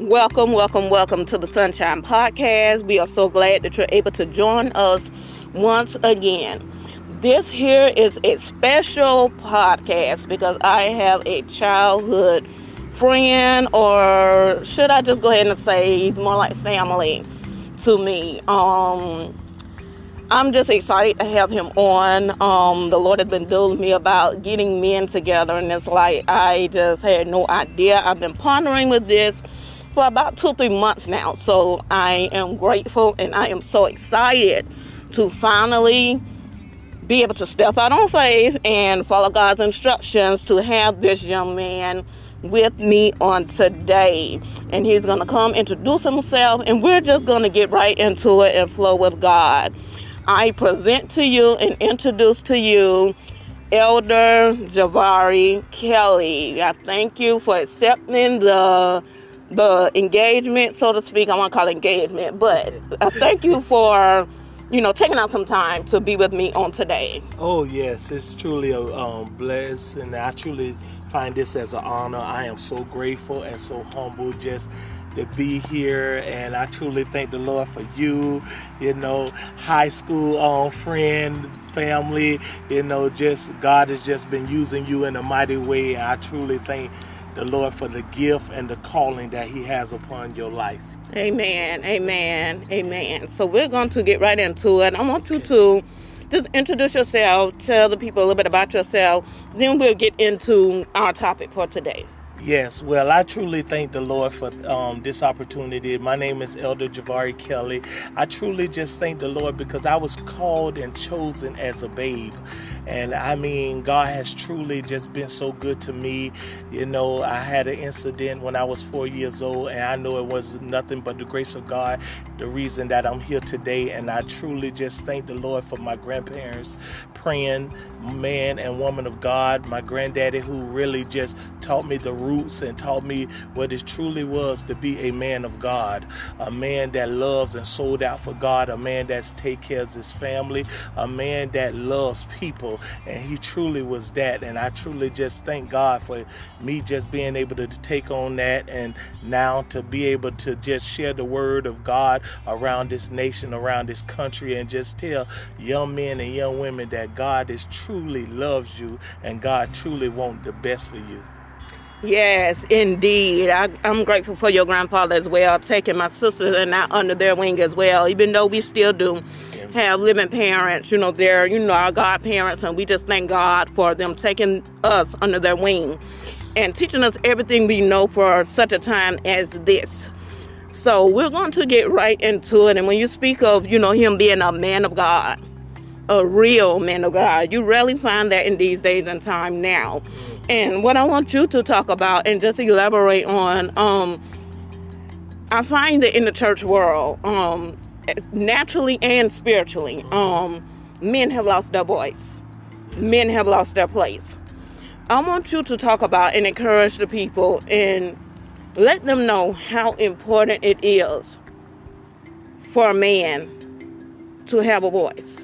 Welcome, welcome, welcome to the Sunshine Podcast. We are so glad that you're able to join us once again. This here is a special podcast because I have a childhood friend, or should I just go ahead and say he's more like family to me. Um, I'm just excited to have him on. Um, the Lord has been doing me about getting men together, and it's like I just had no idea. I've been pondering with this for about two, three months now. So I am grateful and I am so excited to finally be able to step out on faith and follow God's instructions to have this young man with me on today. And he's going to come introduce himself, and we're just going to get right into it and flow with God. I present to you and introduce to you Elder Javari Kelly. I thank you for accepting the the engagement, so to speak. I want to call it engagement, but I thank you for you know taking out some time to be with me on today. Oh yes, it's truly a um, bless, and I truly find this as an honor. I am so grateful and so humble just to be here and I truly thank the Lord for you, you know, high school um, friend, family, you know, just God has just been using you in a mighty way. I truly thank the Lord for the gift and the calling that He has upon your life. Amen, amen, amen. So we're going to get right into it. I want you to just introduce yourself, tell the people a little bit about yourself, then we'll get into our topic for today. Yes, well, I truly thank the Lord for um, this opportunity. My name is Elder Javari Kelly. I truly just thank the Lord because I was called and chosen as a babe. And I mean, God has truly just been so good to me. You know, I had an incident when I was four years old, and I know it was nothing but the grace of God, the reason that I'm here today. And I truly just thank the Lord for my grandparents praying, man and woman of God, my granddaddy who really just taught me the roots and taught me what it truly was to be a man of God, a man that loves and sold out for God, a man that's take care of his family, a man that loves people, and he truly was that. And I truly just thank God for me just being able to take on that and now to be able to just share the word of God around this nation, around this country, and just tell young men and young women that God is truly loves you and God truly wants the best for you. Yes, indeed. I, am grateful for your grandfather as well, taking my sisters and I under their wing as well, even though we still do have living parents, you know, they're, you know, our godparents, and we just thank God for them taking us under their wing and teaching us everything we know for such a time as this. So we're going to get right into it. And when you speak of, you know, him being a man of God, a real man of God. You rarely find that in these days and time now. And what I want you to talk about and just elaborate on, um, I find that in the church world, um, naturally and spiritually, um, men have lost their voice. Men have lost their place. I want you to talk about and encourage the people and let them know how important it is for a man to have a voice.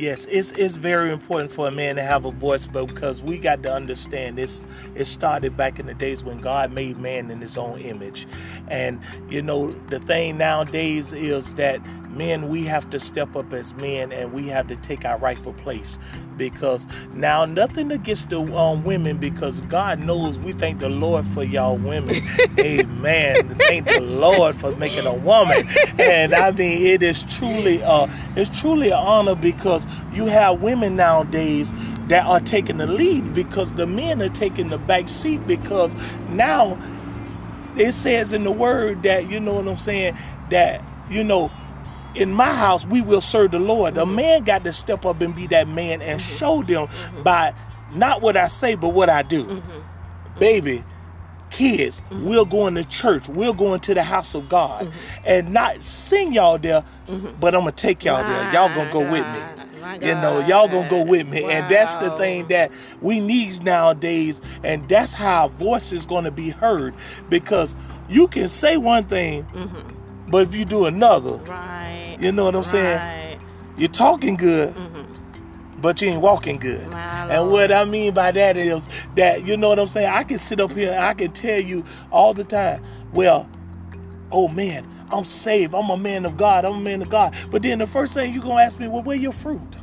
Yes, it's it's very important for a man to have a voice, but because we got to understand this, it started back in the days when God made man in His own image, and you know the thing nowadays is that men we have to step up as men and we have to take our rightful place because now nothing against the um, women because God knows we thank the Lord for y'all women. Amen. Thank the Lord for making a woman. And I mean it is truly uh it's truly an honor because you have women nowadays that are taking the lead because the men are taking the back seat because now it says in the word that you know what I'm saying that you know in my house we will serve the Lord. A man got to step up and be that man and mm-hmm. show them mm-hmm. by not what I say but what I do. Mm-hmm. Baby, kids, mm-hmm. we're going to church, we're going to the house of God, mm-hmm. and not sing y'all there, mm-hmm. but I'm gonna take y'all there. Y'all gonna go with me. You know, y'all gonna go with me, wow. and that's the thing that we need nowadays, and that's how our voice is gonna be heard. Because you can say one thing, mm-hmm. But if you do another, right. you know what I'm right. saying? You're talking good, mm-hmm but you ain't walking good. And what I mean by that is that you know what I'm saying. I can sit up here, and I can tell you all the time, well, oh man, I'm saved. I'm a man of God. I'm a man of God. But then the first thing you're gonna ask me, well, where your fruit?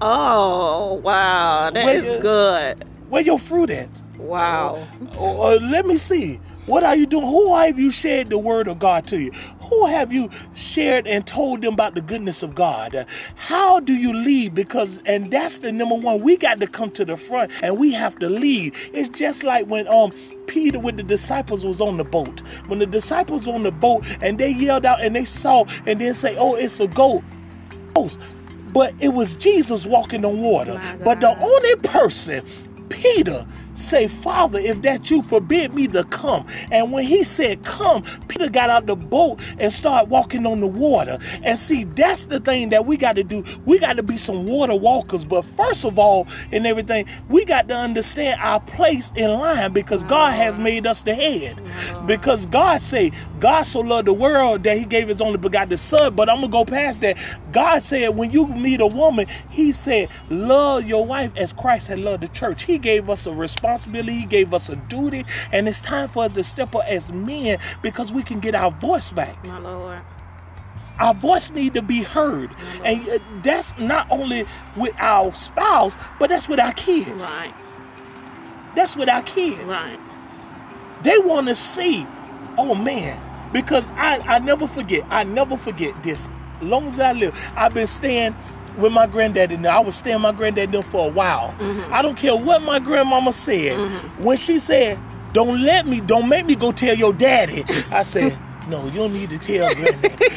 Oh wow, that Where is you- good. Where your fruit at? Wow. Or, or let me see. What are you doing? Who have you shared the word of God to you? Who have you shared and told them about the goodness of God? How do you lead? Because and that's the number one. We got to come to the front and we have to lead. It's just like when um Peter with the disciples was on the boat. When the disciples were on the boat and they yelled out and they saw and then say, "Oh, it's a goat." But it was Jesus walking on water. But the only person, Peter, say, Father, if that you forbid me to come. And when he said come, Peter got out the boat and started walking on the water. And see, that's the thing that we got to do. We got to be some water walkers. But first of all, and everything, we got to understand our place in line because God has made us the head. Because God say, God so loved the world that he gave his only begotten son. But I'm gonna go past that. God said when you meet a woman, he said, love your wife as Christ had loved the church. He gave us a responsibility, he gave us a duty, and it's time for us to step up as men because we can get our voice back. My Lord. Our voice need to be heard. And uh, that's not only with our spouse, but that's with our kids. Right. That's with our kids. Right. They want to see, oh man, because I, I never forget, I never forget this. Long as I live, I've been staying with my granddaddy now. I was staying with my granddaddy now for a while. Mm-hmm. I don't care what my grandmama said. Mm-hmm. When she said, Don't let me, don't make me go tell your daddy, I said, No, you don't need to tell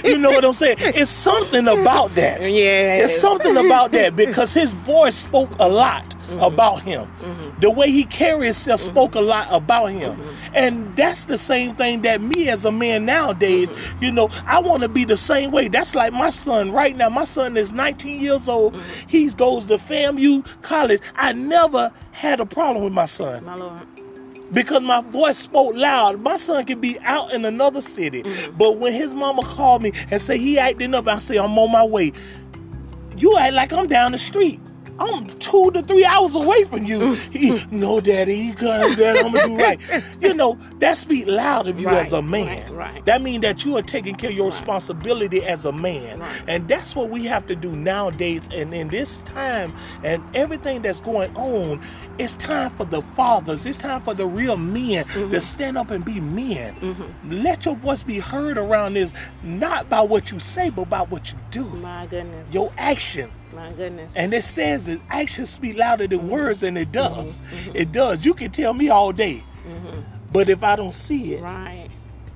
you know what I'm saying? It's something about that. Yeah. It's something about that because his voice spoke a lot mm-hmm. about him. Mm-hmm. The way he carried himself mm-hmm. spoke a lot about him. And that's the same thing that me as a man nowadays, you know, I want to be the same way. That's like my son right now. My son is 19 years old. He goes to FAMU college. I never had a problem with my son My Lord. Because my voice spoke loud. My son could be out in another city, mm-hmm. but when his mama called me and said he acting up, I say I'm on my way. You act like I'm down the street. I'm two to three hours away from you. He, no, daddy, you come, daddy, I'm gonna do right. You know, that speak loud of you Right, as a man. right, right. That means that you are taking care of your responsibility as a man. Right. And that's what we have to do nowadays. And in this time and everything that's going on, it's time for the fathers, it's time for the real men Mm-hmm. to stand up and be men. Let your voice be heard around this, not by what you say, but by what you do. My goodness. Your action. My goodness. And it says that actions speak louder Mm-hmm. than words, and it mm-hmm. does. Mm-hmm. It does. You can tell me all day. Mm-hmm. But if I don't see it, Mm-hmm. Right.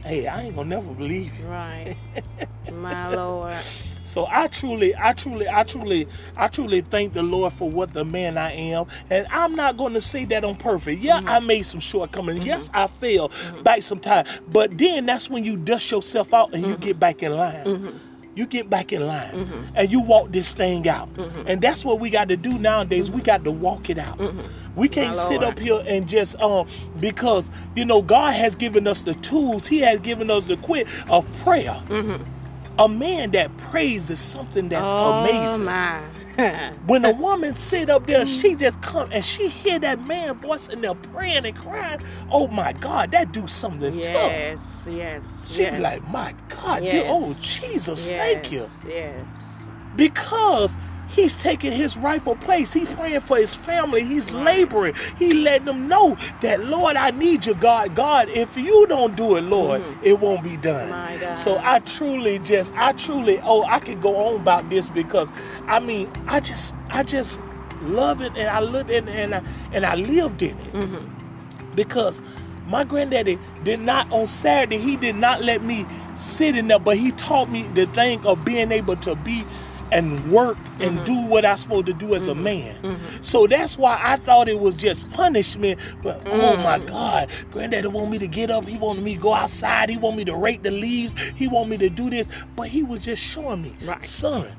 hey, I ain't gonna never believe you. Right. My Lord. So I truly, I truly, I truly, I truly thank the Lord for what the man I am. And I'm not going to say that I'm perfect. Yeah, I made some shortcomings. Yes, I failed back some time. But then that's when you dust yourself out and you get back in line. You get back in line mm-hmm. and you walk this thing out. Mm-hmm. And that's what we got to do nowadays. We got to walk it out. Mm-hmm. We can't sit up here and just um because you know God has given us the tools. He has given us the quit of prayer. A man that prays is something that's oh amazing. my. When a woman sit up there, she just come and she hear that man voice and they're praying and crying. Oh my God, that do something tough. yes. Yes. She yes. be like, my God, oh Yes. dear, oh Jesus, thank you. Yes. Because he's taking his rightful place. He's praying for his family. He's laboring. He letting them know that, Lord, I need you, God. God, if you don't do it, Lord, it won't be done. Mm-hmm. So I truly just, I truly, oh, I could go on about this because, I mean, I just, I just love it and I lived it and I, and I lived in it Mm-hmm. because my granddaddy did not on Saturday. He did not let me sit in there, but he taught me the thing of being able to be and work and mm-hmm. do what I'm supposed to do as a mm-hmm. man. Mm-hmm. So that's why I thought it was just punishment. But oh my mm. God, granddaddy want me to get up. He wanted me to go outside. He want me to rake the leaves. He want me to do this. But he was just showing me, Right. son,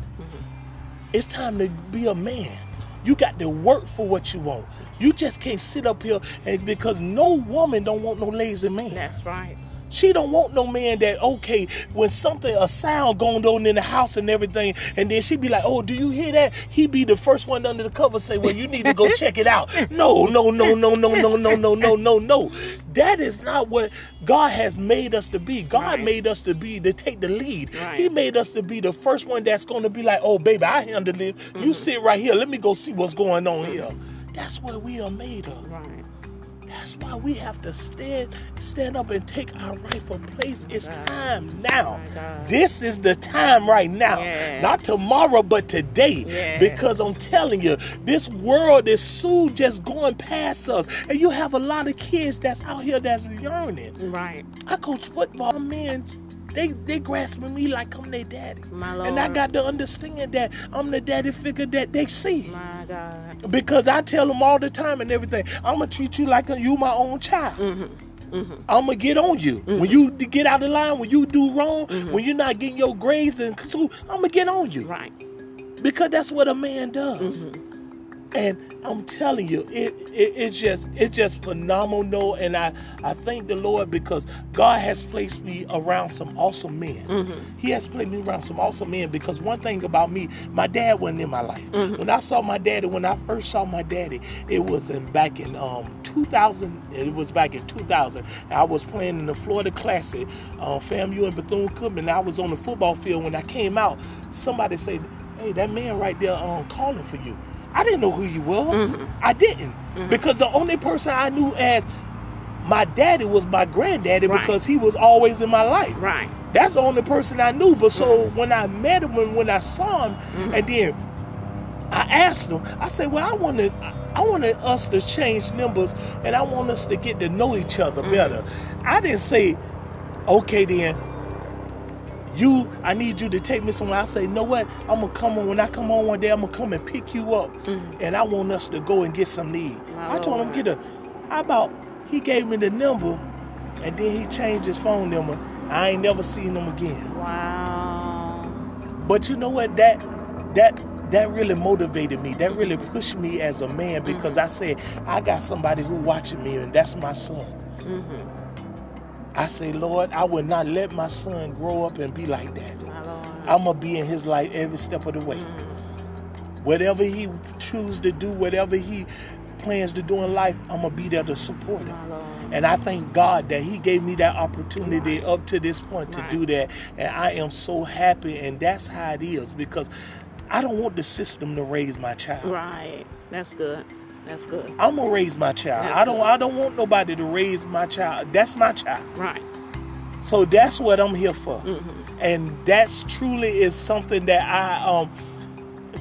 it's time to be a man. You got to work for what you want. You just can't sit up here and because no woman don't want no lazy man. That's right. She don't want no man that okay when something a sound going on in the house and everything, and then she be like, "Oh, do you hear that?" He be the first one under the cover say, "Well, you need to go check it out." No, no, no, no, no, no, no, no, no, no, no. That is not what God has made us to be. God Right. made us to be to take the lead. Right. He made us to be the first one that's going to be like, "Oh, baby, I handle it. You mm-hmm. sit right here. Let me go see what's going on here." That's what we are made of. Right. That's why we have to stand stand up and take our rightful place. It's time now. This is the time right now. Yeah. Not tomorrow, but today. Yeah. Because I'm telling you, this world is soon just going past us. And you have a lot of kids that's out here that's yearning. Right. I coach football, man. They they grasping me like I'm their daddy. My Lord. And I got to understand that I'm the daddy figure that they see. My God. Because I tell them all the time and everything, I'm gonna treat you like you my own child. Mm-hmm. mm-hmm. I'm gonna get on you when mm-hmm. you get out of line, when you do wrong, mm-hmm. when you're not getting your grades and school. I'm gonna get on you Right. because that's what a man does. And I'm telling you, it, it it's just it's just phenomenal. And I I thank the Lord because God has placed me around some awesome men. He has placed me around some awesome men because one thing about me, my dad wasn't in my life. When I saw my daddy, when I first saw my daddy, it was in back in um 2000. It was back in 2000. I was playing in the Florida Classic, uh, FAMU and Bethune Cookman. I was on the football field when I came out. Somebody said, "Hey, that man right there um calling for you." I didn't know who he was. Mm-hmm. I didn't mm-hmm. because the only person I knew as my daddy was my granddaddy Right. because he was always in my life. Right. That's the only person I knew. But so mm-hmm. when I met him and when I saw him, and then I asked him, I said, "Well, I wanted, I wanted us to change numbers, and I want us to get to know each other better." I didn't say, "Okay, then." You, I need you to take me somewhere. I say, you know what? I'm gonna come on. When I come on one day, I'm gonna come and pick you up, and I want us to go and get some need. My I told him get a. How about he gave me the number, and then he changed his phone number. I ain't never seen him again. Wow. But you know what? That that that really motivated me. That really pushed me as a man because I said I got somebody who watching me, and that's my son. Mm-hmm. I say, Lord, I will not let my son grow up and be like that. I'm gonna be in his life every step of the way. Mm. Whatever he chooses to do, whatever he plans to do in life, I'm gonna be there to support him. And I thank God that He gave me that opportunity up to this point to do that. And I am so happy. And that's how it is because I don't want the system to raise my child. Right. That's good. That's good. I'm gonna raise my child. That's I don't. good. I don't want nobody to raise my child. That's my child. Right. So that's what I'm here for. Mm-hmm. And that's truly is something that I um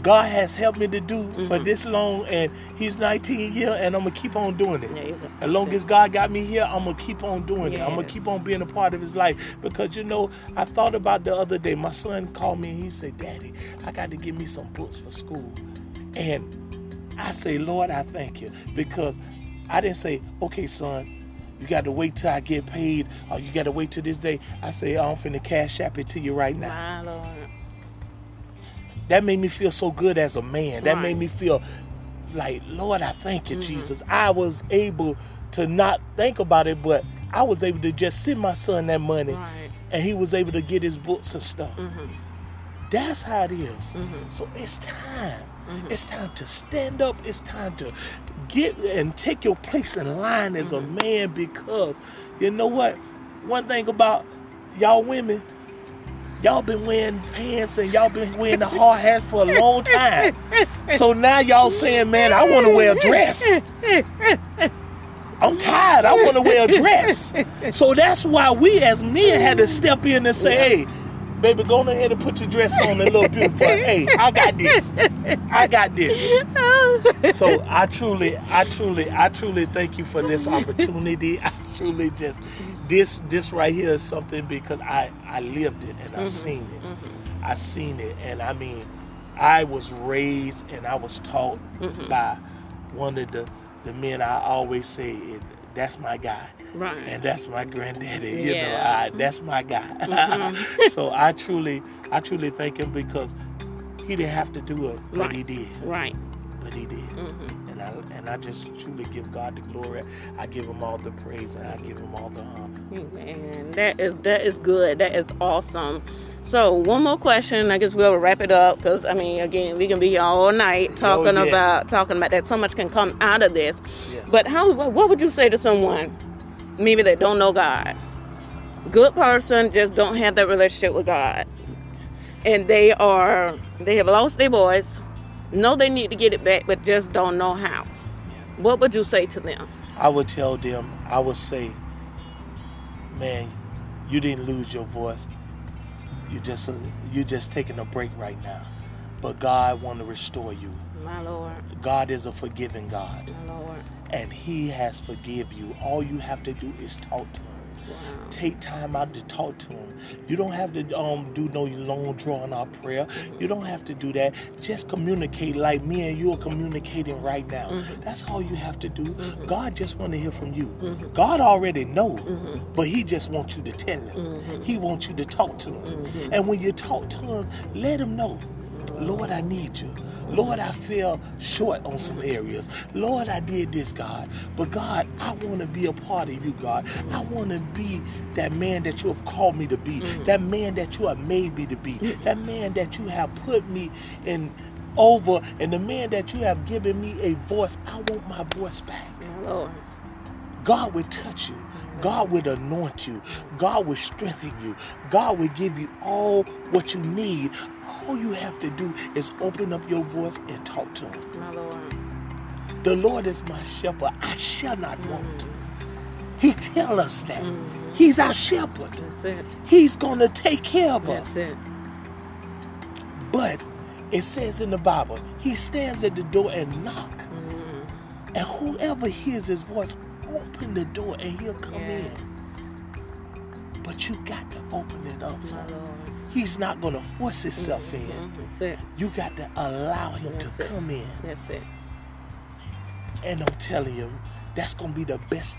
God has helped me to do for Mhm. this long. And He's 19 years, and I'm gonna keep on doing it. Yeah, As long as God got me here, I'm gonna keep on doing it. I'm gonna keep on being a part of his life. Because you know, I thought about the other day, my son called me and he said, Daddy, I got to get me some books for school. And I say, Lord, I thank you. Because I didn't say, okay, son, you got to wait till I get paid or you got to wait till this day. I say, I'm finna cash app it to you right now. My Lord. That made me feel so good as a man. That Right. made me feel like, Lord, I thank you, Jesus. I was able to not think about it, but I was able to just send my son that money Right. and he was able to get his books and stuff. Mm-hmm. That's how it is. Mhm. So it's time. Mhm. It's time to stand up. It's time to get and take your place in line as a man because you know what? One thing about y'all women, y'all been wearing pants and y'all been wearing the hard hats for a long time. So now y'all saying, man, I want to wear a dress. I'm tired. I want to wear a dress. So that's why we as men had to step in and say, hey, baby, go on ahead and put your dress on and look beautiful. hey, I got this. I got this. So I truly, I truly, I truly thank you for this opportunity. I truly just this this right here is something because I I lived it and I seen it. Mm-hmm. I seen it and I mean I was raised and I was taught Mhm. by one of the the men I always say it, that's my guy Right. and that's my granddaddy you know Yeah. I, that's my guy Mhm. so I truly I truly thank him because he didn't have to do it but he did right. but He did. Mm-hmm. And I and I just truly give God the glory. I give Him all the praise and I give Him all the honor. Man, that is that is good. That is awesome. So one more question. I guess we'll wrap it up because I mean, again, we can be here all night talking yes. about talking about that. So much can come out of this. Yes. But how? What would you say to someone maybe that don't know God? Good person, just don't have that relationship with God, and they are they have lost their voice. Know they need to get it back, but just don't know how. What would you say to them? I would tell them, I would say, man, you didn't lose your voice. You just you just taking a break right now. But God want to restore you. My Lord, God is a forgiving God, my Lord. and He has forgive you. All you have to do is talk to Him. Wow. Take time out to talk to Him. You don't have to um do no long drawn out prayer. You don't have to do that. Just communicate like me and you are communicating right now. Mhm. That's all you have to do. Mhm. God just want to hear from you. Mhm. God already know, Mhm. but He just wants you to tell Him. Mhm. He wants you to talk to Him. And when you talk to Him, let Him know, Lord, I need you. Lord, I feel short on some areas. Lord, I did this, God. But God, I want to be a part of you, God. I want to be that man that you have called me to be, Mhm. that man that you have made me to be, that man that you have put me in over, and the man that you have given me a voice. I want my voice back. Lord. God will touch you. God will anoint you. God will strengthen you. God will give you all what you need. All you have to do is open up your voice and talk to Him. My Lord. The Lord is my shepherd. I shall not want. Mhm. He tell us that. Mhm. He's our shepherd. He's going to take care of us. It. But it says in the Bible, He stands at the door and knock. Mhm. And whoever hears His voice, open the door and He'll come Yeah. in. But you got to open it up for Him. He's not going to force himself in. Mhm. That's it. You got to allow him to it. come in. That's it. And I'm telling you, that's going to be the best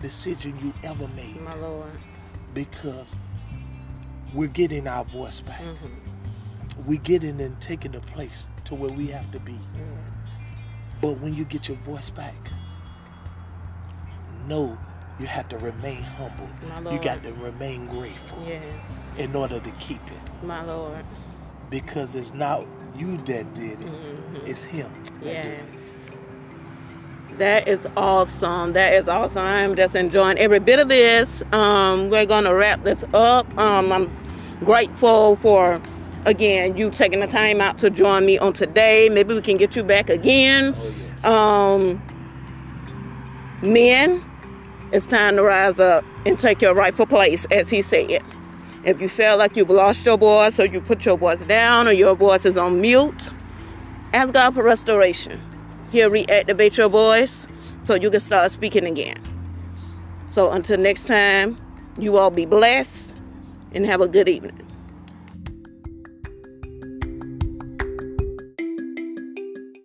decision you ever made My Lord. because we're getting our voice back. Mhm. We're getting and taking the place to where we have to be. Yeah. But when you get your voice back, know you have to remain humble. My You got to remain grateful Yeah. in order to keep it. My Lord. Because it's not you that did it, Mhm. it's him that Yeah. did it. That is awesome. That is awesome. I'm just enjoying every bit of this. Um, we're gonna wrap this up. Um, I'm grateful for again you taking the time out to join me on today. Maybe we can get you back again. Oh, yes. Um, men, it's time to rise up and take your rightful place, as he said. If you feel like you've lost your voice, or you put your voice down, or your voice is on mute, ask God for restoration. He'll reactivate your voice so you can start speaking again. So until next time, you all be blessed and have a good evening.